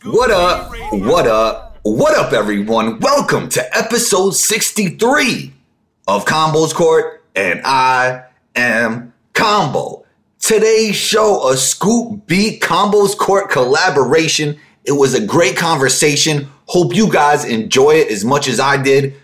What up? What up? What up, everyone? Welcome to episode 63 of Combos Court, and I am Combo. Today's show, a Scoop Beat Combos Court collaboration. It was a great conversation. Hope you guys enjoy it as much as I did.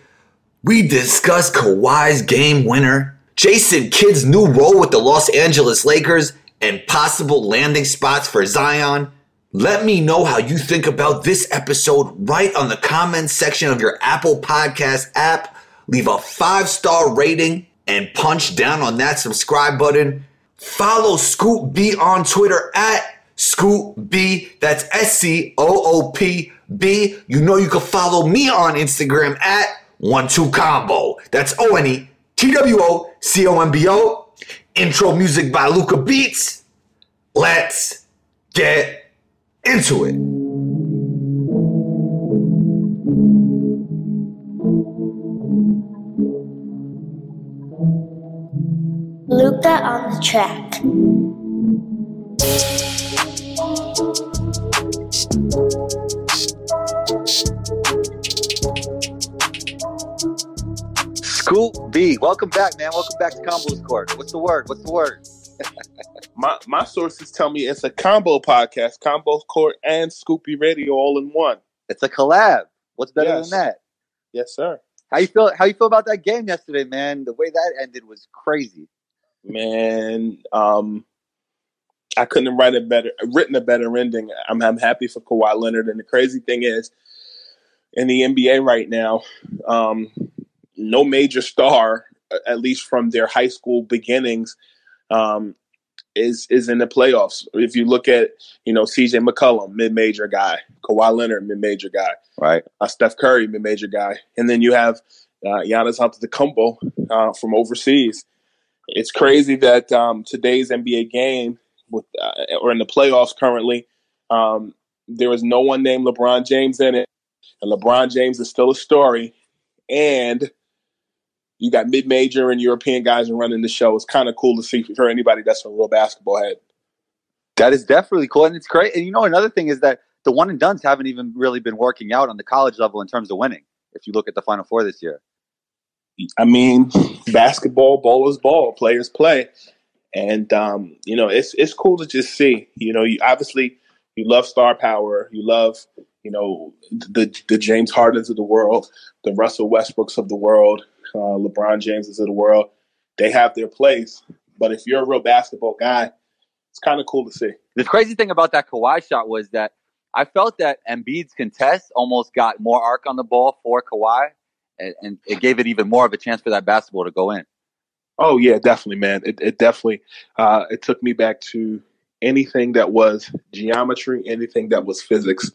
We discussed Kawhi's game winner, Jason Kidd's new role with the Los Angeles Lakers, and possible landing spots for Zion. Let me know how you think about this episode right on the comments section of your Apple Podcast app. Leave a five star rating and punch down on that subscribe button. Follow Scoop B on Twitter at Scoop B. That's S C O O P B. You know you can follow me on Instagram at One Two Combo. That's O N E T W O C O M B O. Intro music by Luca Beats. Let's get into it. Luca on the track. Scoop B, welcome back, man. Welcome back to Combos Court. What's the word? What's the word? My my sources tell me it's a combo podcast, Combo Court and Scoop B Radio all in one. It's a collab. What's better Yes. than that? Yes, sir. How you feel? How you feel about that game yesterday, man? The way that ended was crazy. Man, um, I couldn't have write a better, written a better ending. I'm, I'm happy for Kawhi Leonard, and the crazy thing is, in the NBA right now, um, no major star, at least from their high school beginnings, um, is is in the playoffs. If you look at, you know, C.J. McCollum, mid major guy, Kawhi Leonard, mid major guy, Right. uh, Steph Curry, mid major guy, and then you have uh, Giannis Antetokounmpo uh, from overseas. It's crazy that um, today's NBA game, with uh, or in the playoffs currently, um, there is no one named LeBron James in it, and LeBron James is still a story, and you got mid-major and European guys are running the show. It's kind of cool to see for anybody that's a real basketball head. That is definitely cool, and it's great. And you know, another thing is that the one and duns haven't even really been working out on the college level in terms of winning. If you look at the Final Four this year, I mean, basketball, ball is ball, players play, and um, you know it's it's cool to just see. You know, you obviously you love star power, you love you know the the James Hardens of the world, the Russell Westbrooks of the world, uh, LeBron Jameses of the world. They have their place, but if you're a real basketball guy, it's kind of cool to see. the crazy thing about that Kawhi shot was that I felt that Embiid's contest almost got more arc on the ball for Kawhi, and, and it gave it even more of a chance for that basketball to go in. Oh yeah, definitely, man. It, it definitely uh, it took me back to anything that was geometry, anything that was physics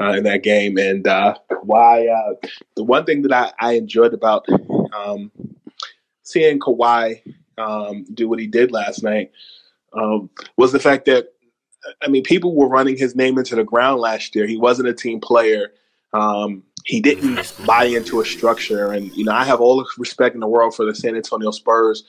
uh, in that game, and uh, why uh, the one thing that I, I enjoyed about um, seeing Kawhi um, do what he did last night um, was the fact that I mean, people were running his name into the ground last year. He wasn't a team player. Um, he didn't buy into a structure, and you know, I have all the respect in the world for the San Antonio Spurs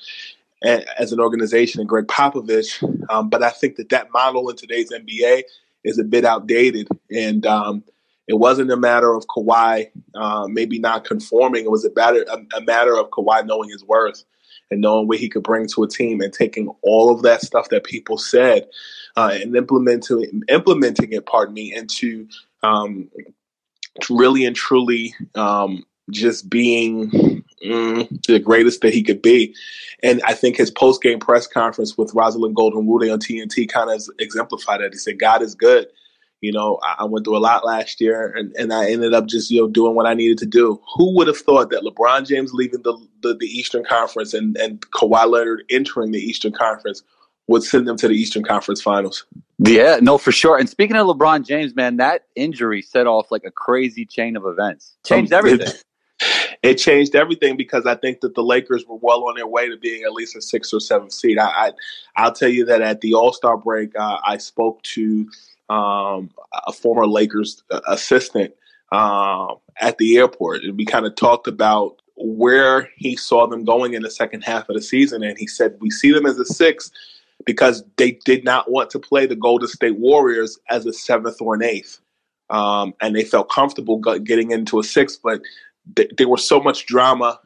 as an organization and Gregg Popovich, um, but I think that that model in today's NBA is a bit outdated, and um, it wasn't a matter of Kawhi uh, maybe not conforming. It was a matter a, a matter of Kawhi knowing his worth and knowing what he could bring to a team and taking all of that stuff that people said uh, and implementing implementing it, pardon me, into um, really and truly um, just being mm, the greatest that he could be. And I think his post game press conference with Rosalyn Gold-Onwude on TNT kind of exemplified that. He said, "God is good." You know, I went through a lot last year, and, and I ended up just you know doing what I needed to do. Who would have thought that LeBron James leaving the the, the Eastern Conference and and Kawhi Leonard entering the Eastern Conference would send them to the Eastern Conference Finals? Yeah, no, for sure. And speaking of LeBron James, man, that injury set off like a crazy chain of events. Changed um, everything. It, it, changed everything because I think that the Lakers were well on their way to being at least a six or seven seed. I, I will tell you that at the All Star break, uh, I spoke to um, a former Lakers assistant uh, at the airport, and we kind of talked about where he saw them going in the second half of the season, and he said we see them as a six because they did not want to play the Golden State Warriors as a seventh or an eighth, um, and they felt comfortable getting into a sixth, but th- there was so much drama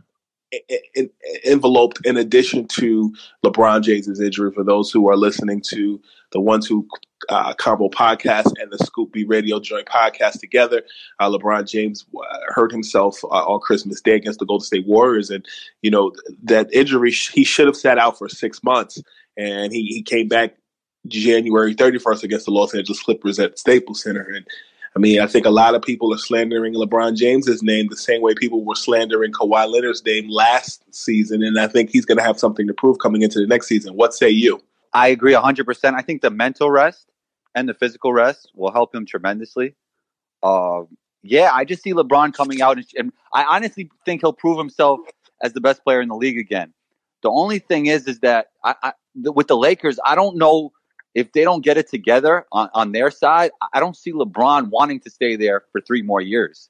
in, enveloped in addition to LeBron James' injury. For those who are listening to the ones Two uh, Combo podcast and the Scoop B Radio joint podcast together, uh, LeBron James uh, hurt himself uh, on Christmas Day against the Golden State Warriors, and you know that injury he should have sat out for six months, and he, he came back January 31st against the Los Angeles Clippers at Staples Center, and I mean, I think a lot of people are slandering LeBron James's name the same way people were slandering Kawhi Leonard's name last season, and I think he's going to have something to prove coming into the next season. What say you? I agree 100%. I think the mental rest and the physical rest will help him tremendously. Uh, yeah, I just see LeBron coming out, and, and I honestly think he'll prove himself as the best player in the league again. The only thing is, is that I, I, with the Lakers, I don't know if they don't get it together on, on their side, I don't see LeBron wanting to stay there for three more years.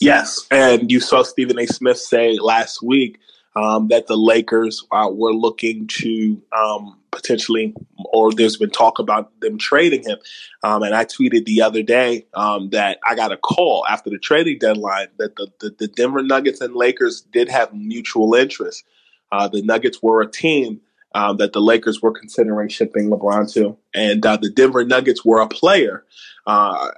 Yes, and you saw Stephen A. Smith say last week um, that the Lakers uh, were looking to um, potentially, or there's been talk about them trading him. Um, and I tweeted the other day um, that I got a call after the trading deadline that the, the, the Denver Nuggets and Lakers did have mutual interest. Uh, the Nuggets were a team um, that the Lakers were considering shipping LeBron to, and uh, the Denver Nuggets were a player uh,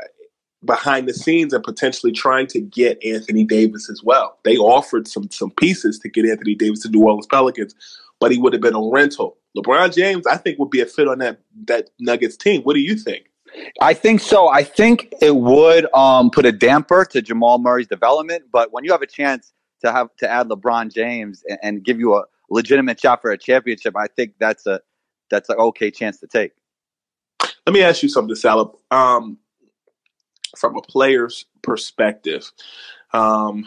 behind the scenes and potentially trying to get Anthony Davis as well. They offered some some pieces to get Anthony Davis to New Orleans Pelicans, but he would have been a rental. LeBron James, I think, would be a fit on that that Nuggets team. What do you think? I think so. I think it would um, put a damper to Jamal Murray's development, but when you have a chance to have to add LeBron James and, and give you a legitimate shot for a championship, I think that's a that's an okay chance to take. Let me ask you something, Salah. Um, from a player's perspective, um,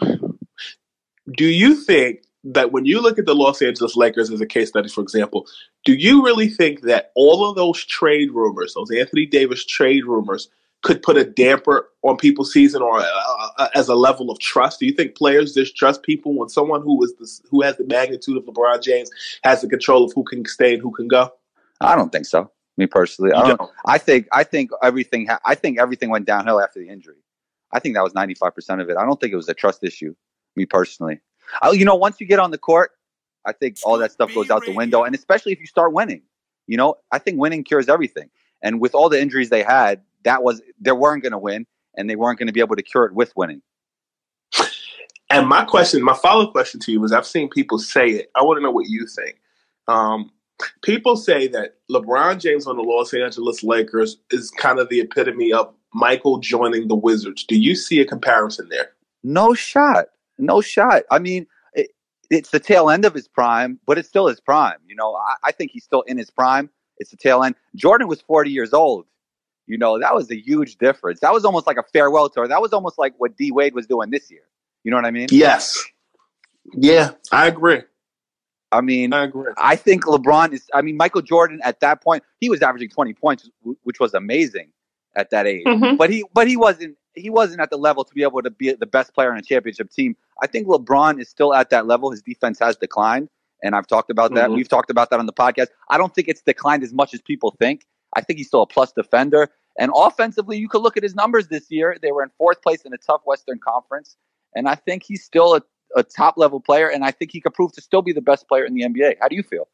do you think that when you look at the Los Angeles Lakers as a case study, for example, do you really think that all of those trade rumors, those Anthony Davis trade rumors, could put a damper on people's season or uh, uh, as a level of trust? Do you think players distrust people when someone who is this, who has the magnitude of LeBron James has the control of who can stay and who can go? I don't think so. Me personally, I don't. I think I think everything. Ha- I think everything went downhill after the injury. I think that was ninety five percent of it. I don't think it was a trust issue. Me personally, I, you know, once you get on the court, I think all that stuff goes out the window, and especially if you start winning. You know, I think winning cures everything. And with all the injuries they had, that was they weren't going to win, and they weren't going to be able to cure it with winning. And my question, my follow up question to you is: I've seen people say it. I want to know what you think. Um, people say that LeBron James on the Los Angeles Lakers is kind of the epitome of Michael joining the Wizards. Do you see a comparison there? No shot. No shot. I mean, it, it's the tail end of his prime, but it's still his prime. You know, I, I think he's still in his prime. It's the tail end. Jordan was 40 years old you know, that was a huge difference. That was almost like a farewell tour. That was almost like what D Wade was doing this year. You know what I mean? Yes. Yeah, I agree. I mean, I agree. I think LeBron is. I mean, Michael Jordan at that point, he was averaging 20 points, which was amazing at that age. Mm-hmm. But he, but he wasn't. He wasn't at the level to be able to be the best player on a championship team. I think LeBron is still at that level. His defense has declined, and I've talked about that. Mhm. We've talked about that on the podcast. I don't think it's declined as much as people think. I think he's still a plus defender. And offensively, you could look at his numbers this year. They were in fourth place in a tough Western Conference. And I think he's still a, a top level player. And I think he could prove to still be the best player in the NBA. How do you feel?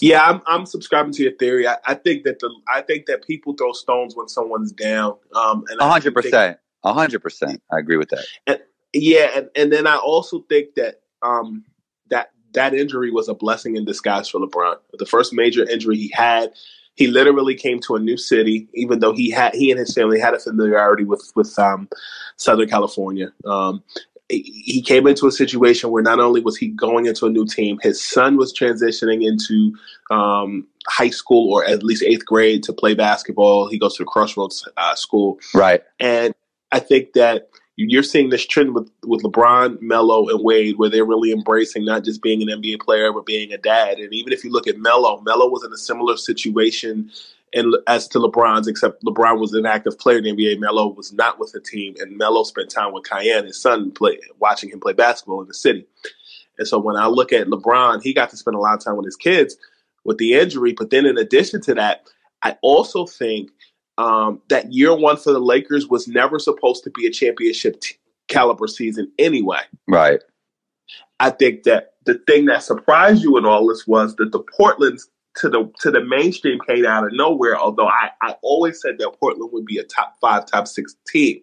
Yeah, I'm, I'm subscribing to your theory. I, I think that the I think that people throw stones when someone's down. Um, and hundred percent. hundred percent. I agree with that. And, yeah, and, and then I also think that um, that that injury was a blessing in disguise for LeBron. The first major injury he had, he literally came to a new city, even though he had he and his family had a familiarity with with um, Southern California. Um, he- came into a situation where not only was he going into a new team, his son was transitioning into um, high school or at least eighth grade to play basketball. He goes to the Crossroads uh, School. Right. And I think that you're seeing this trend with, with LeBron, Melo, and Wade, where they're really embracing not just being an NBA player, but being a dad. And even if you look at Melo, Melo was in a similar situation and as to LeBron's, except LeBron was an active player in the NBA. Melo was not with the team, and Melo spent time with Kiyan, his son, play, watching him play basketball in the city. And so when I look at LeBron, he got to spend a lot of time with his kids with the injury. But then in addition to that, I also think um, that year one for the Lakers was never supposed to be a championship t- caliber season anyway. Right. I think that the thing that surprised you in all this was that the Portland's to the to the mainstream came out of nowhere. Although I, I always said that Portland would be a top five, top six team.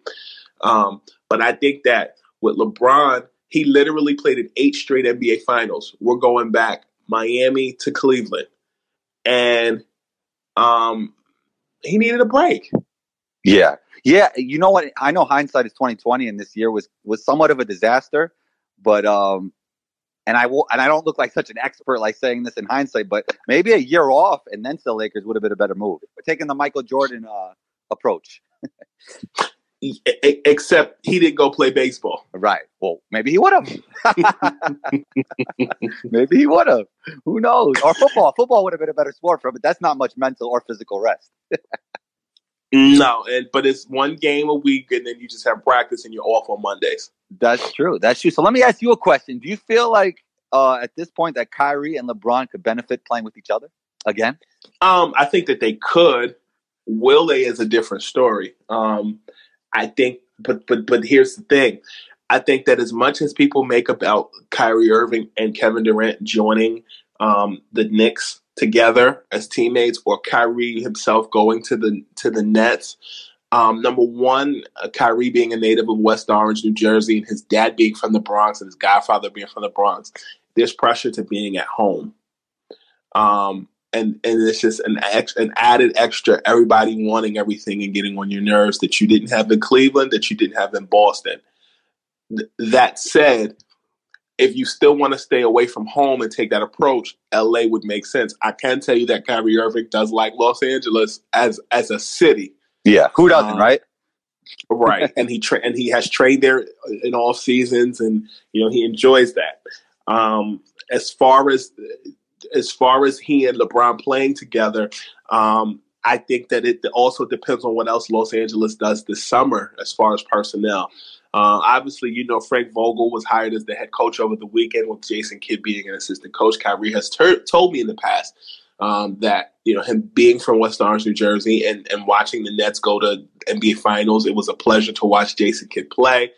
Um, but I think that with LeBron, he literally played in eight straight NBA finals. We're going back Miami to Cleveland. And um, he needed a break. Yeah. Yeah. You know what? I know hindsight is twenty twenty, and this year was was somewhat of a disaster. But um, and I will, and I don't look like such an expert like saying this in hindsight, but maybe a year off and then still Lakers would have been a better move. We're taking the Michael Jordan uh, approach. Except he didn't go play baseball. Right. Well, maybe he would have. maybe he would have. Who knows? Or football. Football would have been a better sport for him, but that's not much mental or physical rest. No, and but it's one game a week, and then you just have practice, and you're off on Mondays. That's true. That's true. So let me ask you a question. Do you feel like uh, at this point that Kyrie and LeBron could benefit playing with each other again? Um, I think that they could. Will they is a different story. Um, I think, but but but here's the thing. I think that as much as people make about Kyrie Irving and Kevin Durant joining um, the Knicks together as teammates, or Kyrie himself going to the to the Nets, um, number one, uh, Kyrie being a native of West Orange, New Jersey, and his dad being from the Bronx, and his godfather being from the Bronx, there's pressure to being at home. Um, and and it's just an ex, an added extra. Everybody wanting everything and getting on your nerves that you didn't have in Cleveland, that you didn't have in Boston. Th- that said, if you still want to stay away from home and take that approach, LA would make sense. I can tell you that Kyrie Irving does like Los Angeles as as a city. Yeah. Who doesn't, Um, right? right and he tra- and he has trained there in all seasons and you know he enjoys that um as far as as far as he and lebron playing together um i think that it also depends on what else los angeles does this summer as far as personnel uh, obviously, you know Frank Vogel was hired as the head coach over the weekend, with Jason Kidd being an assistant coach. Kyrie has ter- told me in the past um, that you know him being from West Orange, New Jersey, and and watching the Nets go to NBA Finals, it was a pleasure to watch Jason Kidd play.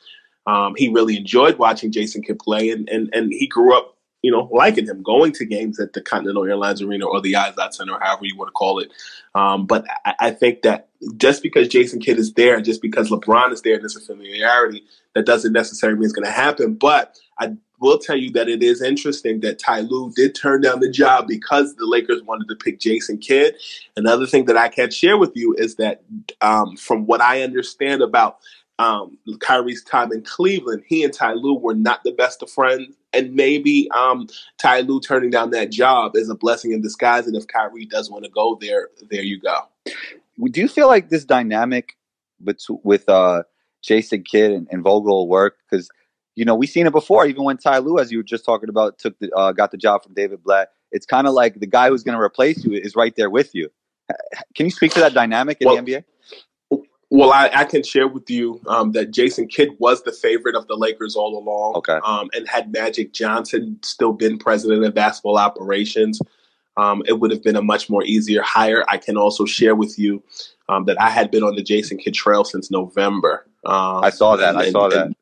Um, he really enjoyed watching Jason Kidd play, and and and he grew up, you know, liking him, going to games at the Continental Airlines Arena or the Izod Center, however you want to call it. Um, but I, I think that just because Jason Kidd is there, just because LeBron is there, there's a familiarity, that doesn't necessarily mean it's going to happen. But I will tell you that it is interesting that Ty Lue did turn down the job because the Lakers wanted to pick Jason Kidd. Another thing that I can't share with you is that um, from what I understand about um, Kyrie's time in Cleveland, he and Ty Lue were not the best of friends. And maybe um, Ty Lue turning down that job is a blessing in disguise. And if Kyrie does want to go there, there you go. Do you feel like this dynamic with with uh, Jason Kidd and, and Vogel will work? Because you know, we've seen it before. Even when Ty Lue, as you were just talking about, took the uh, got the job from David Blatt. It's kind of like the guy who's going to replace you is right there with you. Can you speak to that dynamic in well, the NBA? Well, I, I, can share with you um, that Jason Kidd was the favorite of the Lakers all along. Okay. Um, and had Magic Johnson still been president of basketball operations, um, it would have been a much more easier hire. I can also share with you um, that I had been on the Jason Kidd trail since November. Um, I saw that. And, I saw that. And,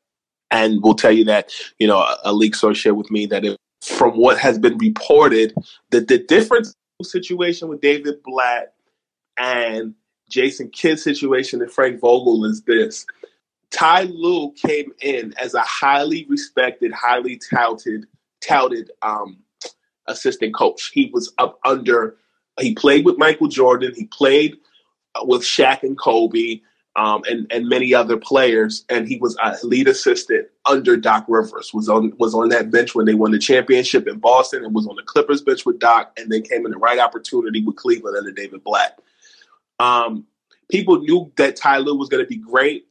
and we'll tell you that, you know, a, a leak source shared with me that if, from what has been reported, that the difference situation with David Blatt and Jason Kidd situation and Frank Vogel is this. Ty Lue came in as a highly respected, highly touted, touted um, assistant coach. He was up under. He played with Michael Jordan. He played with Shaq and Kobe um, and and many other players. And he was a lead assistant under Doc Rivers. was on was on that bench when they won the championship in Boston, and was on the Clippers bench with Doc, and they came in the right opportunity with Cleveland under David Blatt. Um, people knew that Ty Lue was going to be great.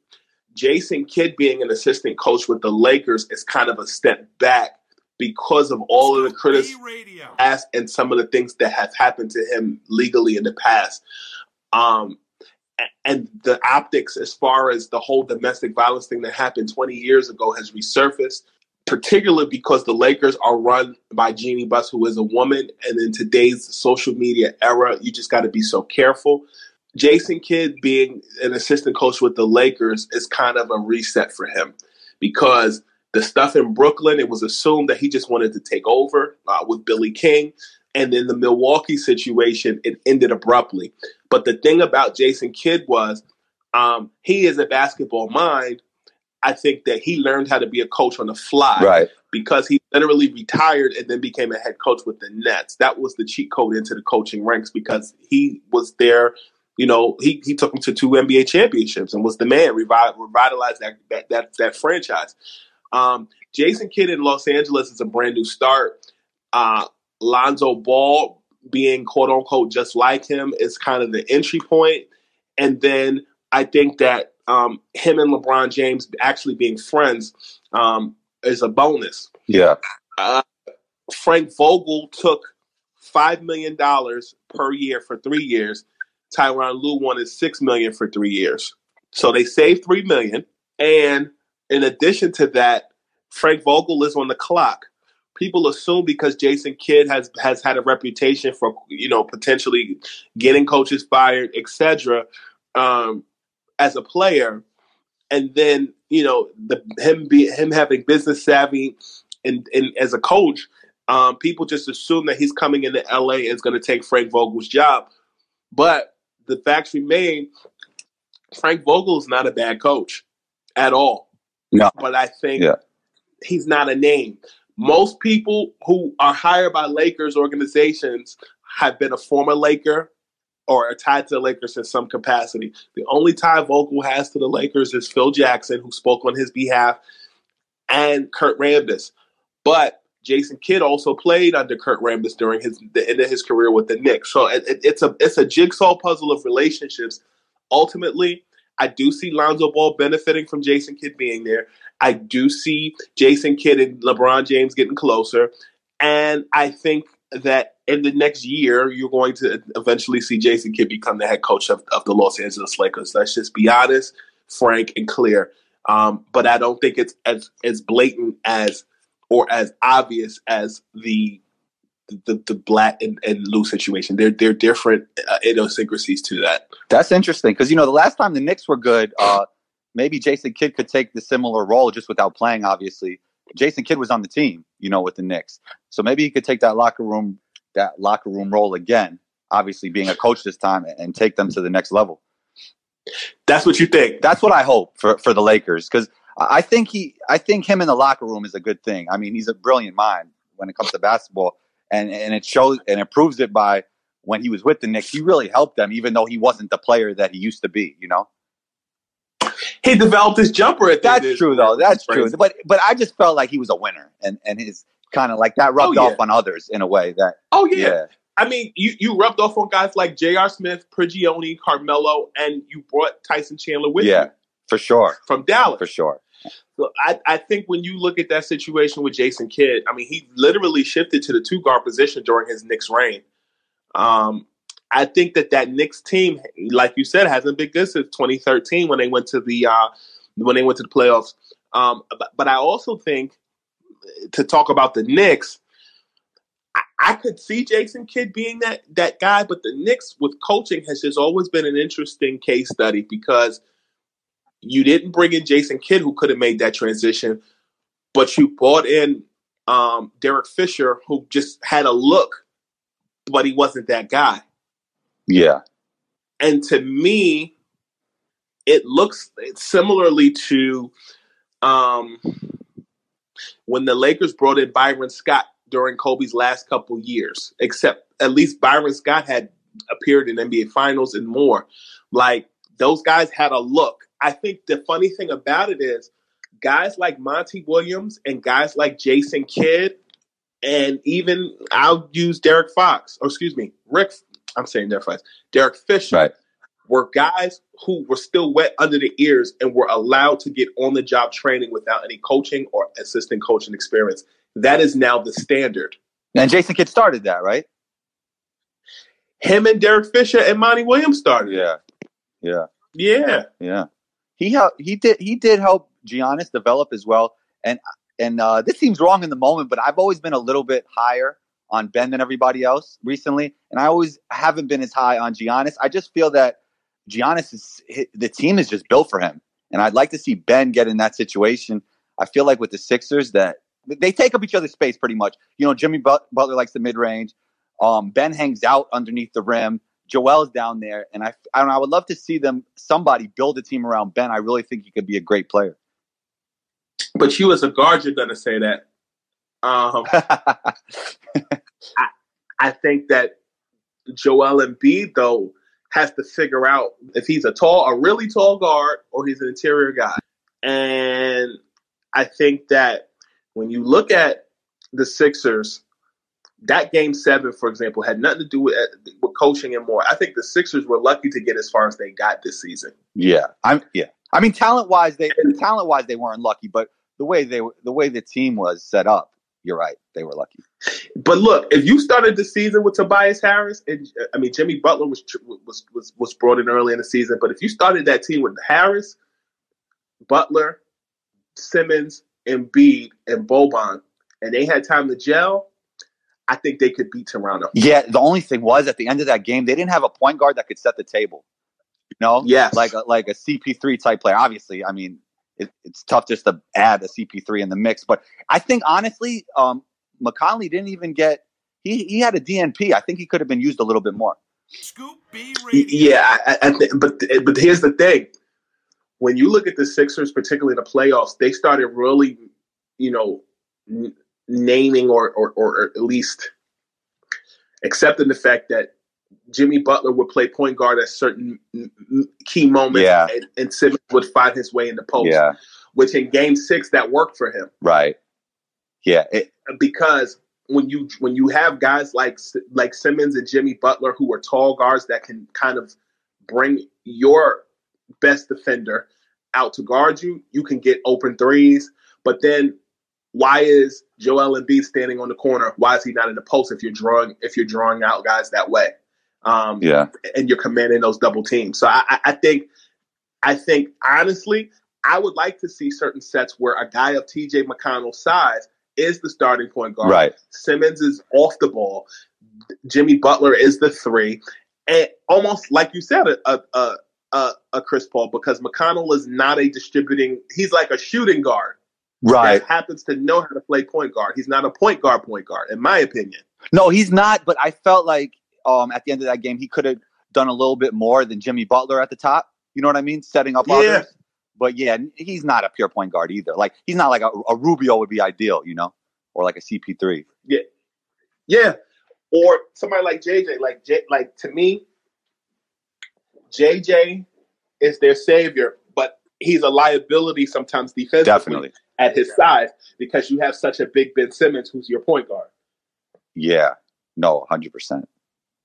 Jason Kidd being an assistant coach with the Lakers is kind of a step back because of all of the criticism and some of the things that have happened to him legally in the past. Um, and the optics as far as the whole domestic violence thing that happened 20 years ago has resurfaced particularly because the lakers are run by Jeanie Buss who is a woman and in today's social media era you just got to be so careful jason kidd being an assistant coach with the lakers is kind of a reset for him because the stuff in brooklyn it was assumed that he just wanted to take over uh, with billy king and then the Milwaukee situation, it ended abruptly. But the thing about Jason Kidd was um, he is a basketball mind. I think that he learned how to be a coach on the fly. Right. Because he literally retired and then became a head coach with the Nets. That was the cheat code into the coaching ranks because he was there. You know, he, he took them to two NBA championships and was the man, revitalized that that that, that franchise. Um, Jason Kidd in Los Angeles is a brand new start. Uh, Lonzo Ball being quote unquote just like him is kind of the entry point. And then I think that um, him and LeBron James actually being friends um, is a bonus. Yeah. Uh, Frank Vogel took $5 million per year for three years. Tyronn Lue wanted 6 million for three years. So they saved 3 million. And in addition to that, Frank Vogel is on the clock people assume because Jason Kidd has has had a reputation for you know potentially getting coaches fired, etc. Um, as a player, and then you know the him be him having business savvy and, and as a coach, um, people just assume that he's coming into LA and is going to take Frank Vogel's job. But the facts remain, Frank Vogel is not a bad coach at all. No, but I think yeah. he's not a name most people who are hired by Lakers organizations have been a former Laker or are tied to the Lakers in some capacity. The only tie Vogel has to the Lakers is Phil Jackson, who spoke on his behalf, and Kurt Rambis. But Jason Kidd also played under Kurt Rambis during his the end of his career with the Knicks. So it, it, it's a it's a jigsaw puzzle of relationships. Ultimately, I do see Lonzo Ball benefiting from Jason Kidd being there. I do see Jason Kidd and LeBron James getting closer. And I think that in the next year, you're going to eventually see Jason Kidd become the head coach of, of the Los Angeles Lakers. Let's just be honest, frank, and clear. Um, but I don't think it's as, as blatant as or as obvious as the the, the Blatt and, and Lue situation. They're they're different uh, idiosyncrasies to that. That's interesting because you know the last time the Knicks were good, uh, maybe Jason Kidd could take the similar role just without playing, obviously. Jason Kidd was on the team, you know, with the Knicks. So maybe he could take that locker room that locker room role again, obviously being a coach this time and take them to the next level. That's what you think. That's what I hope for, for the Lakers because I think he I think him in the locker room is a good thing. I mean, he's a brilliant mind when it comes to basketball and and it shows and it proves it by when he was with the Knicks, he really helped them even though he wasn't the player that he used to be, you know? he developed his jumper. At That's true, though. That's true. But but I just felt like he was a winner, and and his kind of like that rubbed oh, yeah. off on others in a way that. Oh yeah. yeah. I mean, you, you rubbed off on guys like J.R. Smith, Prigioni, Carmelo, and you brought Tyson Chandler with yeah, you. for sure. From Dallas. For sure. So I, I think when you look at that situation with Jason Kidd, I mean, he literally shifted to the two guard position during his Knicks reign. Um, I think that that Knicks team, like you said, hasn't been good since 2013 when they went to the uh, when they went to the playoffs. Um, but, but I also think to talk about the Knicks, I, I could see Jason Kidd being that that guy, but the Knicks with coaching has just always been an interesting case study because you didn't bring in Jason Kidd, who could have made that transition, but you brought in um, Derek Fisher, who just had a look, but he wasn't that guy. Yeah. And to me, it looks similarly to um, when the Lakers brought in Byron Scott during Kobe's last couple years, except at least Byron Scott had appeared in NBA Finals and more. Like those guys had a look. I think the funny thing about it is guys like Monty Williams and guys like Jason Kidd, and even I'll use Derek Fox, or excuse me, Rick. I'm saying Derek Fox, Derek Fisher. Right. Were guys who were still wet under the ears and were allowed to get on the job training without any coaching or assistant coaching experience. That is now the standard. And Jason Kidd started that, right? Him and Derek Fisher and Monty Williams started. Yeah. Yeah. Yeah. Yeah. He he did he did help Giannis develop as well. And and uh, this seems wrong in the moment, but I've always been a little bit higher on Ben than everybody else recently, and I always haven't been as high on Giannis. I just feel that Giannis is the team is just built for him, and I'd like to see Ben get in that situation. I feel like with the Sixers that they take up each other's space pretty much. You know, Jimmy Butler likes the mid range. Um, ben hangs out underneath the rim. Joel's down there, and I, I don't know. I would love to see them somebody build a team around Ben. I really think he could be a great player. But you, as a guard, you're going to say that. Um, I, I think that Joel Embiid, though, has to figure out if he's a tall, a really tall guard, or he's an interior guy. And I think that when you look at the Sixers, that game seven, for example, had nothing to do with, with coaching and more. I think the Sixers were lucky to get as far as they got this season. Yeah, I'm. Yeah, I mean, talent wise, they talent wise they weren't lucky, but the way they the way the team was set up, you're right, they were lucky. But look, if you started the season with Tobias Harris, and uh, I mean Jimmy Butler was was was was brought in early in the season, but if you started that team with Harris, Butler, Simmons, Embiid, and Boban, and they had time to gel, I think they could beat Toronto. Yeah, the only thing was at the end of that game, they didn't have a point guard that could set the table. You know, yes, like a, like a CP3 type player. Obviously, I mean, it, it's tough just to add a CP3 in the mix, but I think honestly, um, McConnell didn't even get. He he had a DNP. I think he could have been used a little bit more. Scoop B radio. Yeah, I, I th- but but here's the thing: when you look at the Sixers, particularly in the playoffs, they started really, you know, n- naming or, or or at least accepting the fact that Jimmy Butler would play point guard at certain key moments, yeah. and, and, Simmons would find his way in the post. Yeah. Which in Game Six that worked for him. Right. Yeah. It, because when you when you have guys like like Simmons and Jimmy Butler who are tall guards that can kind of bring your best defender out to guard you, you can get open threes. But then why is Joel Embiid standing on the corner? Why is he not in the post if you're drawing if you're drawing out guys that way? Um, yeah, and you're commanding those double teams. So I, I think, I think honestly, I would like to see certain sets where a guy of T.J. McConnell's size is the starting point guard. Right. Simmons is off the ball. Jimmy Butler is the three, and almost like you said, a a a, a Chris Paul because McConnell is not a distributing. He's like a shooting guard. Right. Happens to know how to play point guard. He's not a point guard point guard, in my opinion. No, he's not. But I felt like um, at the end of that game, he could have done a little bit more than Jimmy Butler at the top. You know what I mean? Setting up yeah. others. But yeah, he's not a pure point guard either. Like he's not like a, a Rubio would be ideal, you know, or like a CP3. Yeah, yeah, or somebody like JJ. Like J, like to me, JJ is their savior, but he's a liability sometimes defensively Definitely. At his size because you have such a big Ben Simmons who's your point guard. Yeah, no, hundred percent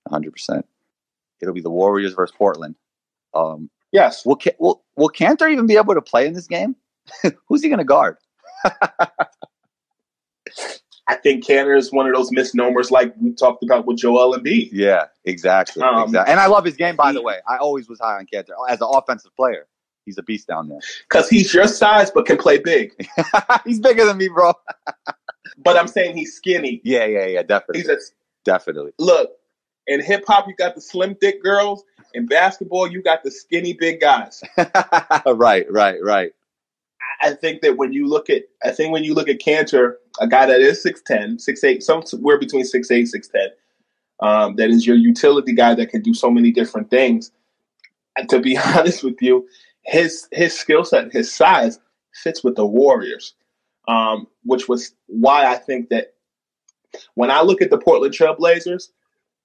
hundred percent. It'll be the Warriors versus Portland. Um, yes. Will, will Will Kanter even be able to play in this game? Who's he going to guard? I think Kanter is one of those misnomers, like we talked about with Joel Embiid. Yeah, exactly. Um, exactly. And I love his game, by he- the way. I always was high on Kanter as an offensive player. He's a beast down there. Because he's your size, but can play big. he's bigger than me, bro. But I'm saying he's skinny. Yeah, yeah, yeah, definitely, He's a definitely. look. In hip hop, you got the slim thick girls. In basketball, you got the skinny big guys. right, right, right. I think that when you look at, I think when you look at Kanter, a guy that is 6'10", 6'8", somewhere between 6'8", 6'10", um, that is your utility guy that can do so many different things. And to be honest with you, his his skill set, his size fits with the Warriors, um, which was why I think that when I look at the Portland Trailblazers,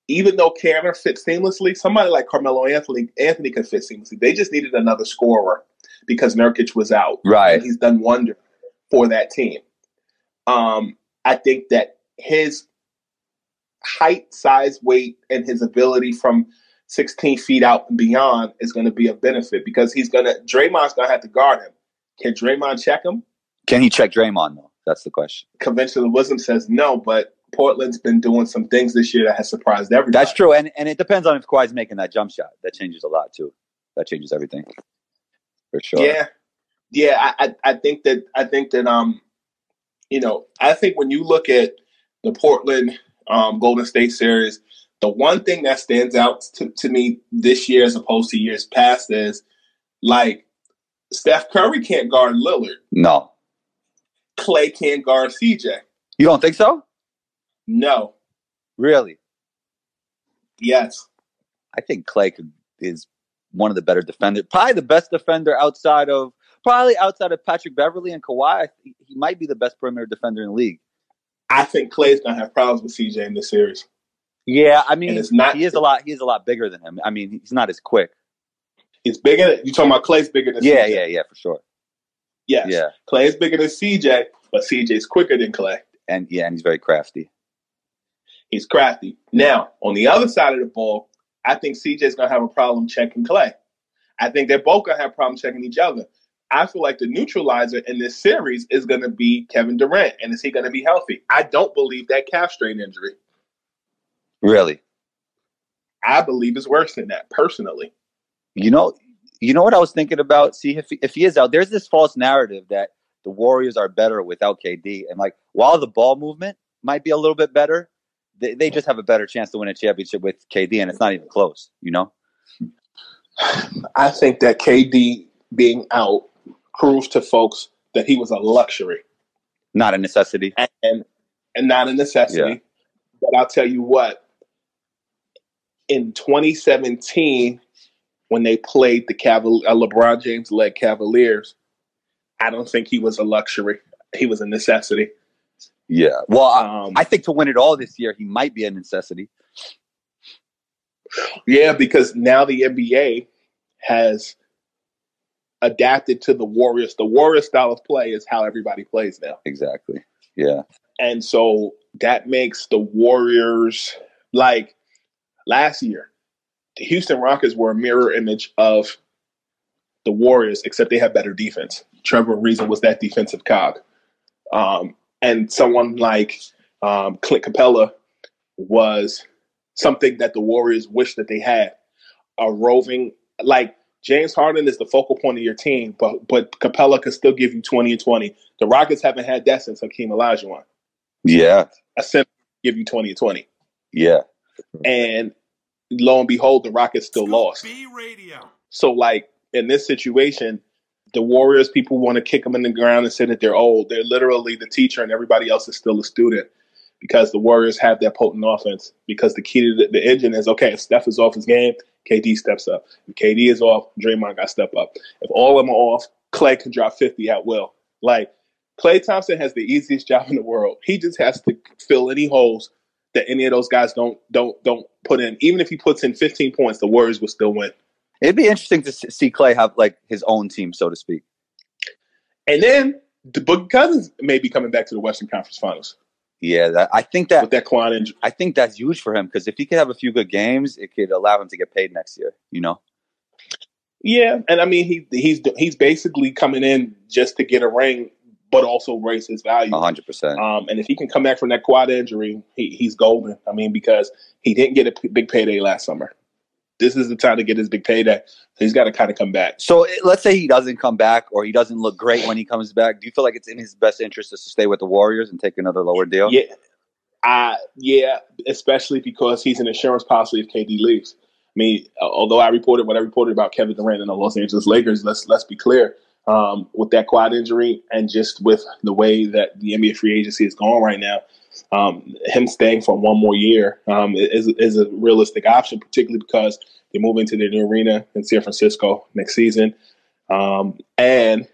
even though Kanter fits seamlessly, somebody like Carmelo Anthony Anthony could fit seamlessly. They just needed another scorer because Nurkic was out. Right. And he's done wonder for that team. Um, I think that his height, size, weight, and his ability from 16 feet out and beyond is going to be a benefit because he's going to Draymond's going to have to guard him. Can Draymond check him? Can he check Draymond though? That's the question. Conventional wisdom says no, but Portland's been doing some things this year that has surprised everybody. That's true, and and it depends on if Kawhi's making that jump shot. That changes a lot too. That changes everything for sure. Yeah, yeah. I, I I think that I think that um, you know, I think when you look at the Portland um, Golden State series, the one thing that stands out to, to me this year as opposed to years past is like Steph Curry can't guard Lillard, No, Klay can't guard CJ. you don't think so? No, Really? yes, I think Klay could, is one of the better defenders, probably the best defender outside of probably outside of Patrick Beverley and Kawhi. He might be the best perimeter defender in the league. I think Klay's gonna have problems with CJ in this series. Yeah, I mean, And it's not- he is a lot. He is a lot bigger than him. I mean, he's not as quick. He's bigger. You talking about Klay's bigger than Yeah, CJ? yeah, yeah, for sure. yes. Yeah, Klay is bigger than CJ, but CJ's quicker than Klay. and yeah, and he's very crafty. He's crafty. Now, on the other side of the ball, I think CJ's gonna have a problem checking Klay. I think they're both gonna have a problem checking each other. I feel like the neutralizer in this series is gonna be Kevin Durant, and is he gonna be healthy? I don't believe that calf strain injury. Really, I believe it's worse than that, personally. you know, you know what I was thinking about. See if he, if he is out, there's this false narrative that the Warriors are better without KD, and like while the ball movement might be a little bit better, they, they just have a better chance to win a championship with KD, and it's not even close. You know? I think that KD being out proves to folks that he was a luxury Not a necessity. and and not a necessity. Yeah. But I'll tell you what, in 2017, when they played the Caval- uh, LeBron James led Cavaliers, I don't think he was a luxury. He was a necessity. Yeah. Well, I, Um, I think to win it all this year, he might be a necessity. yeah, because now the NBA has adapted to the Warriors. The Warriors style of play is how everybody plays now. Exactly. Yeah. And so that makes the Warriors like last year, the Houston Rockets were a mirror image of the Warriors, except they had better defense. Trevor Ariza was that defensive cog. Um, and someone like um, Clint Capela was something that the Warriors wish that they had. A roving, like James Harden is the focal point of your team, but but Capela can still give you 20 and 20. The Rockets haven't had that since Hakeem Olajuwon Yeah. a center give you 20 and 20. Yeah. Mm-hmm. And lo and behold, the Rockets still lost. So, like, in this situation, the Warriors people want to kick them in the ground and say that they're old. They're literally the teacher, and everybody else is still a student because the Warriors have that potent offense. Because the key to the, the engine is okay, if Steph is off his game, KD steps up. If KD is off, Draymond got to step up. If all of them are off, Klay can drop 50 at will. Like, Klay Thompson has the easiest job in the world. He just has to fill any holes that any of those guys don't don't don't put in. Even if he puts in 15 points, the Warriors will still win. It'd be interesting to see Klay have like his own team, so to speak. And then the Book Cousins may be coming back to the Western Conference Finals Yeah, that, I think that with that quad injury. I think that's huge for him because if he could have a few good games, it could allow him to get paid next year. You know? Yeah, and I mean he he's he's basically coming in just to get a ring, but also raise his value. hundred percent. Um, and if he can come back from that quad injury, he, he's golden. I mean, because he didn't get a p- big payday last summer. This is the time to get his big payday. He's got to kind of come back. So let's say he doesn't come back or he doesn't look great when he comes back. Do you feel like it's in his best interest to stay with the Warriors and take another lower deal? Yeah, uh, yeah, especially because he's an insurance policy if KD leaves. I mean, although I reported what I reported about Kevin Durant and the Los Angeles Lakers, let's let's be clear. Um, with that quad injury and just with the way that the NBA free agency is going right now, um, him staying for one more year um, is, is a realistic option, particularly because they're moving to their new arena in San Francisco next season. Um, and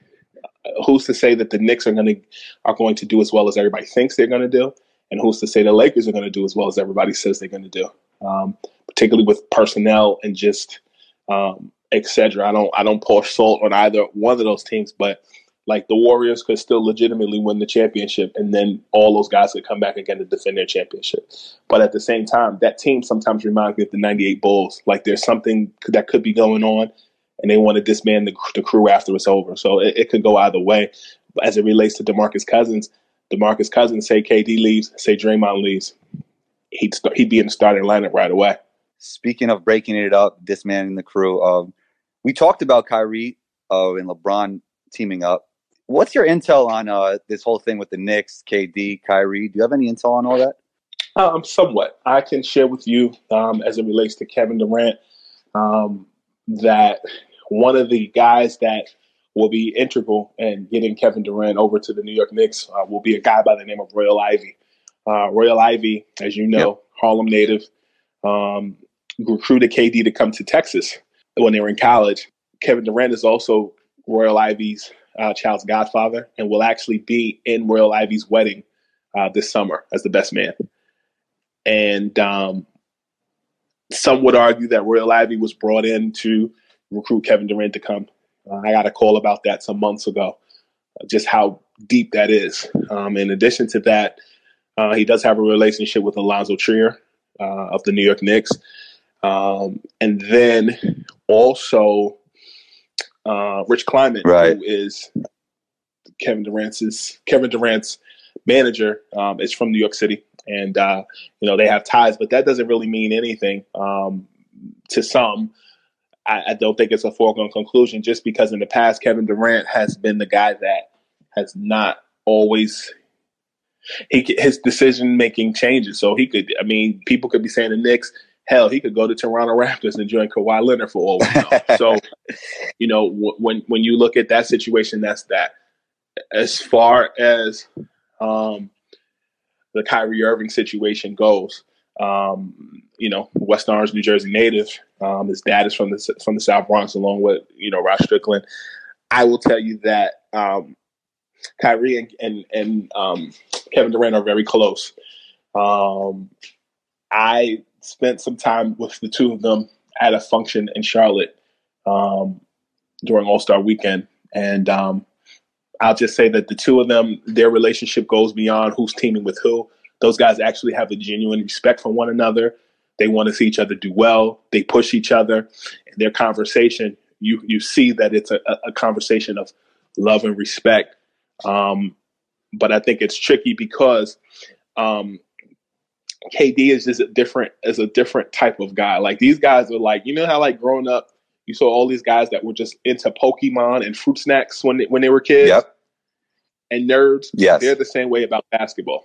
who's to say that the Knicks are going to are going to do as well as everybody thinks they're going to do, and who's to say the Lakers are going to do as well as everybody says they're going to do, um, particularly with personnel and just um, etc. I don't I don't pour salt on either one of those teams, but like the Warriors could still legitimately win the championship, and then all those guys could come back again to defend their championship. But at the same time, that team sometimes reminds me of the '98 Bulls. Like there's something that could be going on, and they want to disband the, the crew after it's over. So it, it could go either way. As it relates to DeMarcus Cousins, DeMarcus Cousins say KD leaves, say Draymond leaves, he'd start, he'd be in the starting lineup right away. Speaking of breaking it up, dismantling the crew, um, we talked about Kyrie uh, and LeBron teaming up. What's your intel on uh, this whole thing with the Knicks, KD, Kyrie? Do you have any intel on all that? Um, somewhat. I can share with you um, as it relates to Kevin Durant um, that one of the guys that will be integral in getting Kevin Durant over to the New York Knicks uh, will be a guy by the name of Royal Ivey. Uh, Royal Ivey, as you know, yep. Harlem native, um, recruited KD to come to Texas when they were in college. Kevin Durant is also Royal Ivey's uh, child's godfather and will actually be in Royal Ivey's wedding uh, this summer as the best man. And um, some would argue that Royal Ivey was brought in to recruit Kevin Durant to come. Uh, I got a call about that some months ago, uh, just how deep that is. Um, in addition to that, uh, he does have a relationship with Alonzo Trier uh, of the New York Knicks. Um, and then also uh, Rich Kleiman, right. who is Kevin Durant's Kevin Durant's manager, um, is from New York City, and uh, you know they have ties, but that doesn't really mean anything um, to some. I, I, don't think it's a foregone conclusion just because in the past Kevin Durant has been the guy that has not always he his decision making changes. So he could, I mean, people could be saying the Knicks Hell, he could go to Toronto Raptors and join Kawhi Leonard for all we know. so, you know, w- when when you look at that situation, that's that. As far as um, the Kyrie Irving situation goes, um, you know, West Orange, New Jersey native. Um, his dad is from the from the South Bronx, along with you know Rod Strickland. I will tell you that um, Kyrie and and, and um, Kevin Durant are very close. Um, I spent some time with the two of them at a function in Charlotte um, during All Star Weekend, and um, I'll just say that the two of them, their relationship goes beyond who's teaming with who. Those guys actually have a genuine respect for one another. They want to see each other do well. They push each other. In their conversation, you you see that it's a, a conversation of love and respect. Um, but I think it's tricky because um, KD is just a different is a different type of guy. Like these guys are like, you know how like growing up, you saw all these guys that were just into Pokemon and fruit snacks when they, when they were kids. Yep. And nerds. Yes. They're the same way about basketball.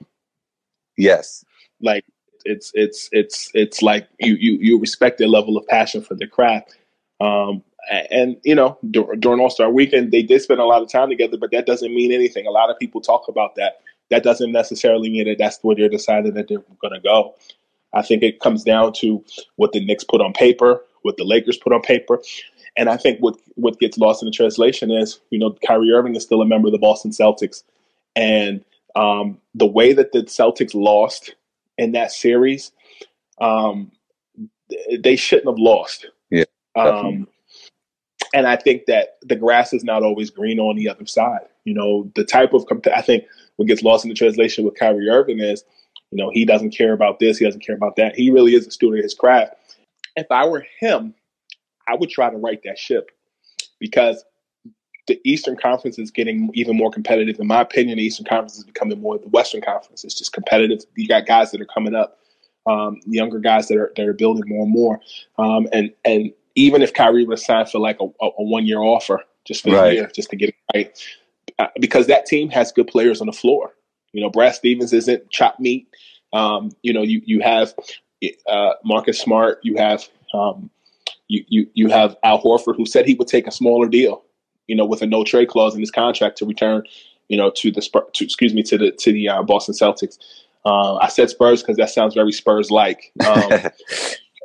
Yes. Like it's it's it's it's like you you you respect their level of passion for the craft. Um, and you know during All Star Weekend they did spend a lot of time together, but that doesn't mean anything. A lot of people talk about that that doesn't necessarily mean that that's where they're deciding that they're going to go. I think it comes down to what the Knicks put on paper, what the Lakers put on paper. And I think what, what gets lost in the translation is, you know, Kyrie Irving is still a member of the Boston Celtics. And um, the way that the Celtics lost in that series, um, they shouldn't have lost. Yeah. Um, and I think that the grass is not always green on the other side. You know, the type of, I think what gets lost in the translation with Kyrie Irving is, you know, he doesn't care about this, he doesn't care about that. He really is a student of his craft. If I were him, I would try to right that ship. because the Eastern Conference is getting even more competitive. In my opinion, the Eastern Conference is becoming more the Western Conference. It's just competitive. You got guys that are coming up, um, younger guys that are that are building more and more. Um, and and even if Kyrie was signed for like a, a, one year offer, just for right. a year, just to get it right, because that team has good players on the floor. You know, Brad Stevens isn't chop meat. Um, you know, you you have uh, Marcus Smart, you have um, you, you you have Al Horford, who said he would take a smaller deal you know, with a no trade clause in his contract to return, you know, to the to, excuse me to the to the uh, Boston Celtics. Uh, I said Spurs because that sounds very Spurs like. Um,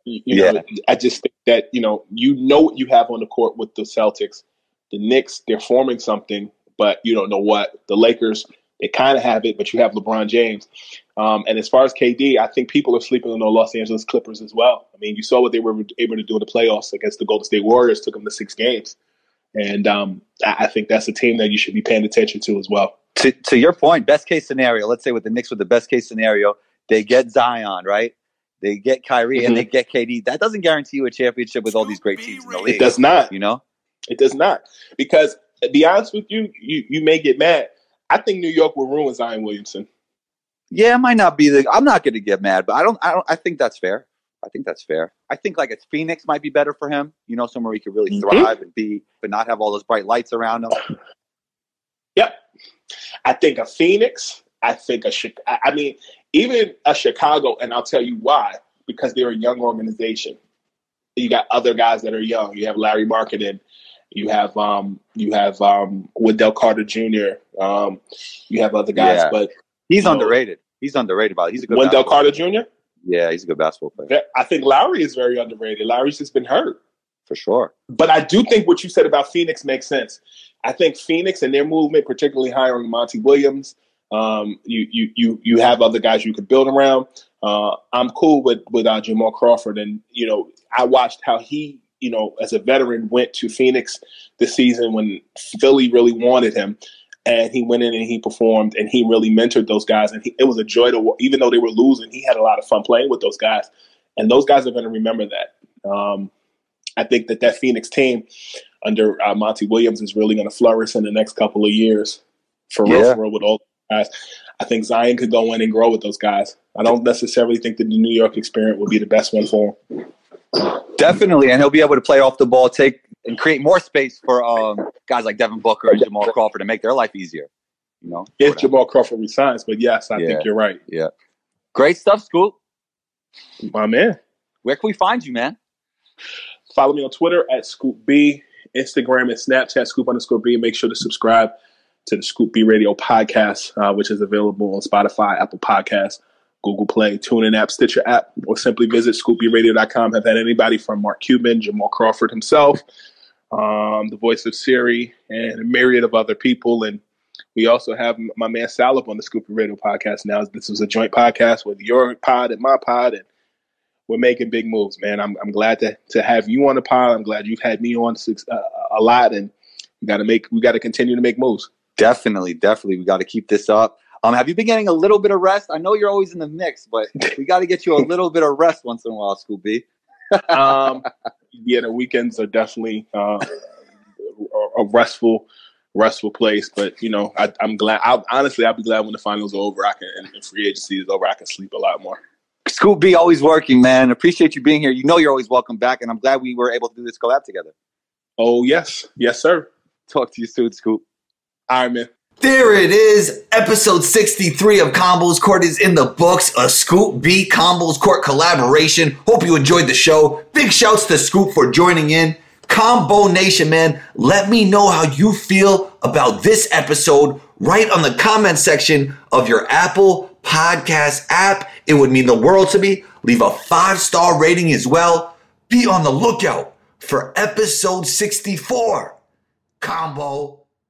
you, you yeah. know, I just think that you know you know what you have on the court with the Celtics. The Knicks, they're forming something, but you don't know what. The Lakers, they kind of have it, but you have LeBron James. Um, and as far as KD, I think people are sleeping on the Los Angeles Clippers as well. I mean, you saw what they were able to do in the playoffs against the Golden State Warriors, took them to six games. And um, I think that's a team that you should be paying attention to as well. To, to your point, best case scenario, let's say with the Knicks with the best case scenario, they get Zion, right? They get Kyrie mm-hmm. and they get KD. That doesn't guarantee you a championship with all these great teams in the league. It does not. You know? It does not. Because to be honest with you, you, you may get mad. I think New York will ruin Zion Williamson. Yeah, it might not be the. I'm not going to get mad, but I don't. I don't. I think that's fair. I think that's fair. I think like a Phoenix might be better for him. You know, somewhere he could really mm-hmm. thrive and be, but not have all those bright lights around him. Yep. I think a Phoenix. I think a I mean, even a Chicago, and I'll tell you why. Because they're a young organization. You got other guys that are young. You have Lauri Markkanen. You have um, you have um, Wendell Carter Jr. Um, you have other guys, yeah. but he's underrated. Know, he's underrated. About he's a good Wendell Carter Jr. Yeah, he's a good basketball player. I think Lauri is very underrated. Lauri's just been hurt. For sure. But I do think what you said about Phoenix makes sense. I think Phoenix and their movement, particularly hiring Monty Williams, um, you you you you have other guys you could build around. Uh, I'm cool with with uh, Jamal Crawford, and you know I watched how he, you know, as a veteran, went to Phoenix this season when Philly really wanted him, and he went in and he performed and he really mentored those guys. And he, it was a joy to even though they were losing he had a lot of fun playing with those guys. And those guys are going to remember that. Um, i think that that phoenix team under uh, monty williams is really going to flourish in the next couple of years for real for real with all guys. I think zion could go in and grow with those guys. I don't necessarily think that the new york experience would be the best one for him Definitely, and he'll be able to play off the ball, take and create more space for um, guys like Devin Booker and Jamal Crawford to make their life easier. You know, if Jamal Crawford resigns, but yes, I yeah. think you're right. Yeah, great stuff, Scoop. My man, where can we find you, man? Follow me on Twitter at Scoop B, Instagram and Snapchat Scoop underscore B. Make sure to subscribe to the Scoop B Radio podcast, uh, which is available on Spotify, Apple Podcasts, Google Play, TuneIn app, Stitcher app, or simply visit scoopbradio.com. Have had anybody from Mark Cuban, Jamal Crawford himself, um, the voice of Siri, and a myriad of other people. And we also have my man Salib on the Scoop Radio podcast now. This is a joint podcast with your pod and my pod, and we're making big moves, man. I'm, I'm glad to, to have you on the pod. I'm glad you've had me on six, uh, a lot, and we got to make we got to continue to make moves. Definitely, definitely, we got to keep this up. Um, have you been getting a little bit of rest? I know you're always in the mix, but we got to get you a little bit of rest once in a while, Scooby. um, yeah, the weekends are definitely uh, a restful, restful place. But you know, I, am glad. I, honestly, I'll be glad when the finals are over. I can and free agency is over. I can sleep a lot more. Scoop B, always working, man. Appreciate you being here. You know, you're always welcome back, and I'm glad we were able to do this collab together. Oh yes, yes, sir. Talk to you soon, Scoop. All right, man. There it is. Episode 63 of Combos Court is in the books. A Scoop B Combos Court collaboration. Hope you enjoyed the show. Big shouts to Scoop for joining in. Combo Nation, man, let me know how you feel about this episode right on the comment section of your Apple Podcast app. It would mean the world to me. Leave a five star rating as well. Be on the lookout for episode 64. Combo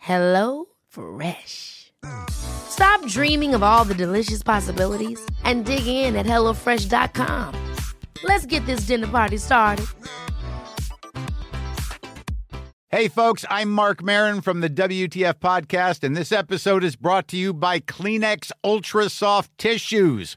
Hello Fresh. Stop dreaming of all the delicious possibilities and dig in at HelloFresh.com. Let's get this dinner party started. Hey, folks, I'm Marc Maron from the WTF Podcast, and this episode is brought to you by Kleenex Ultra Soft Tissues,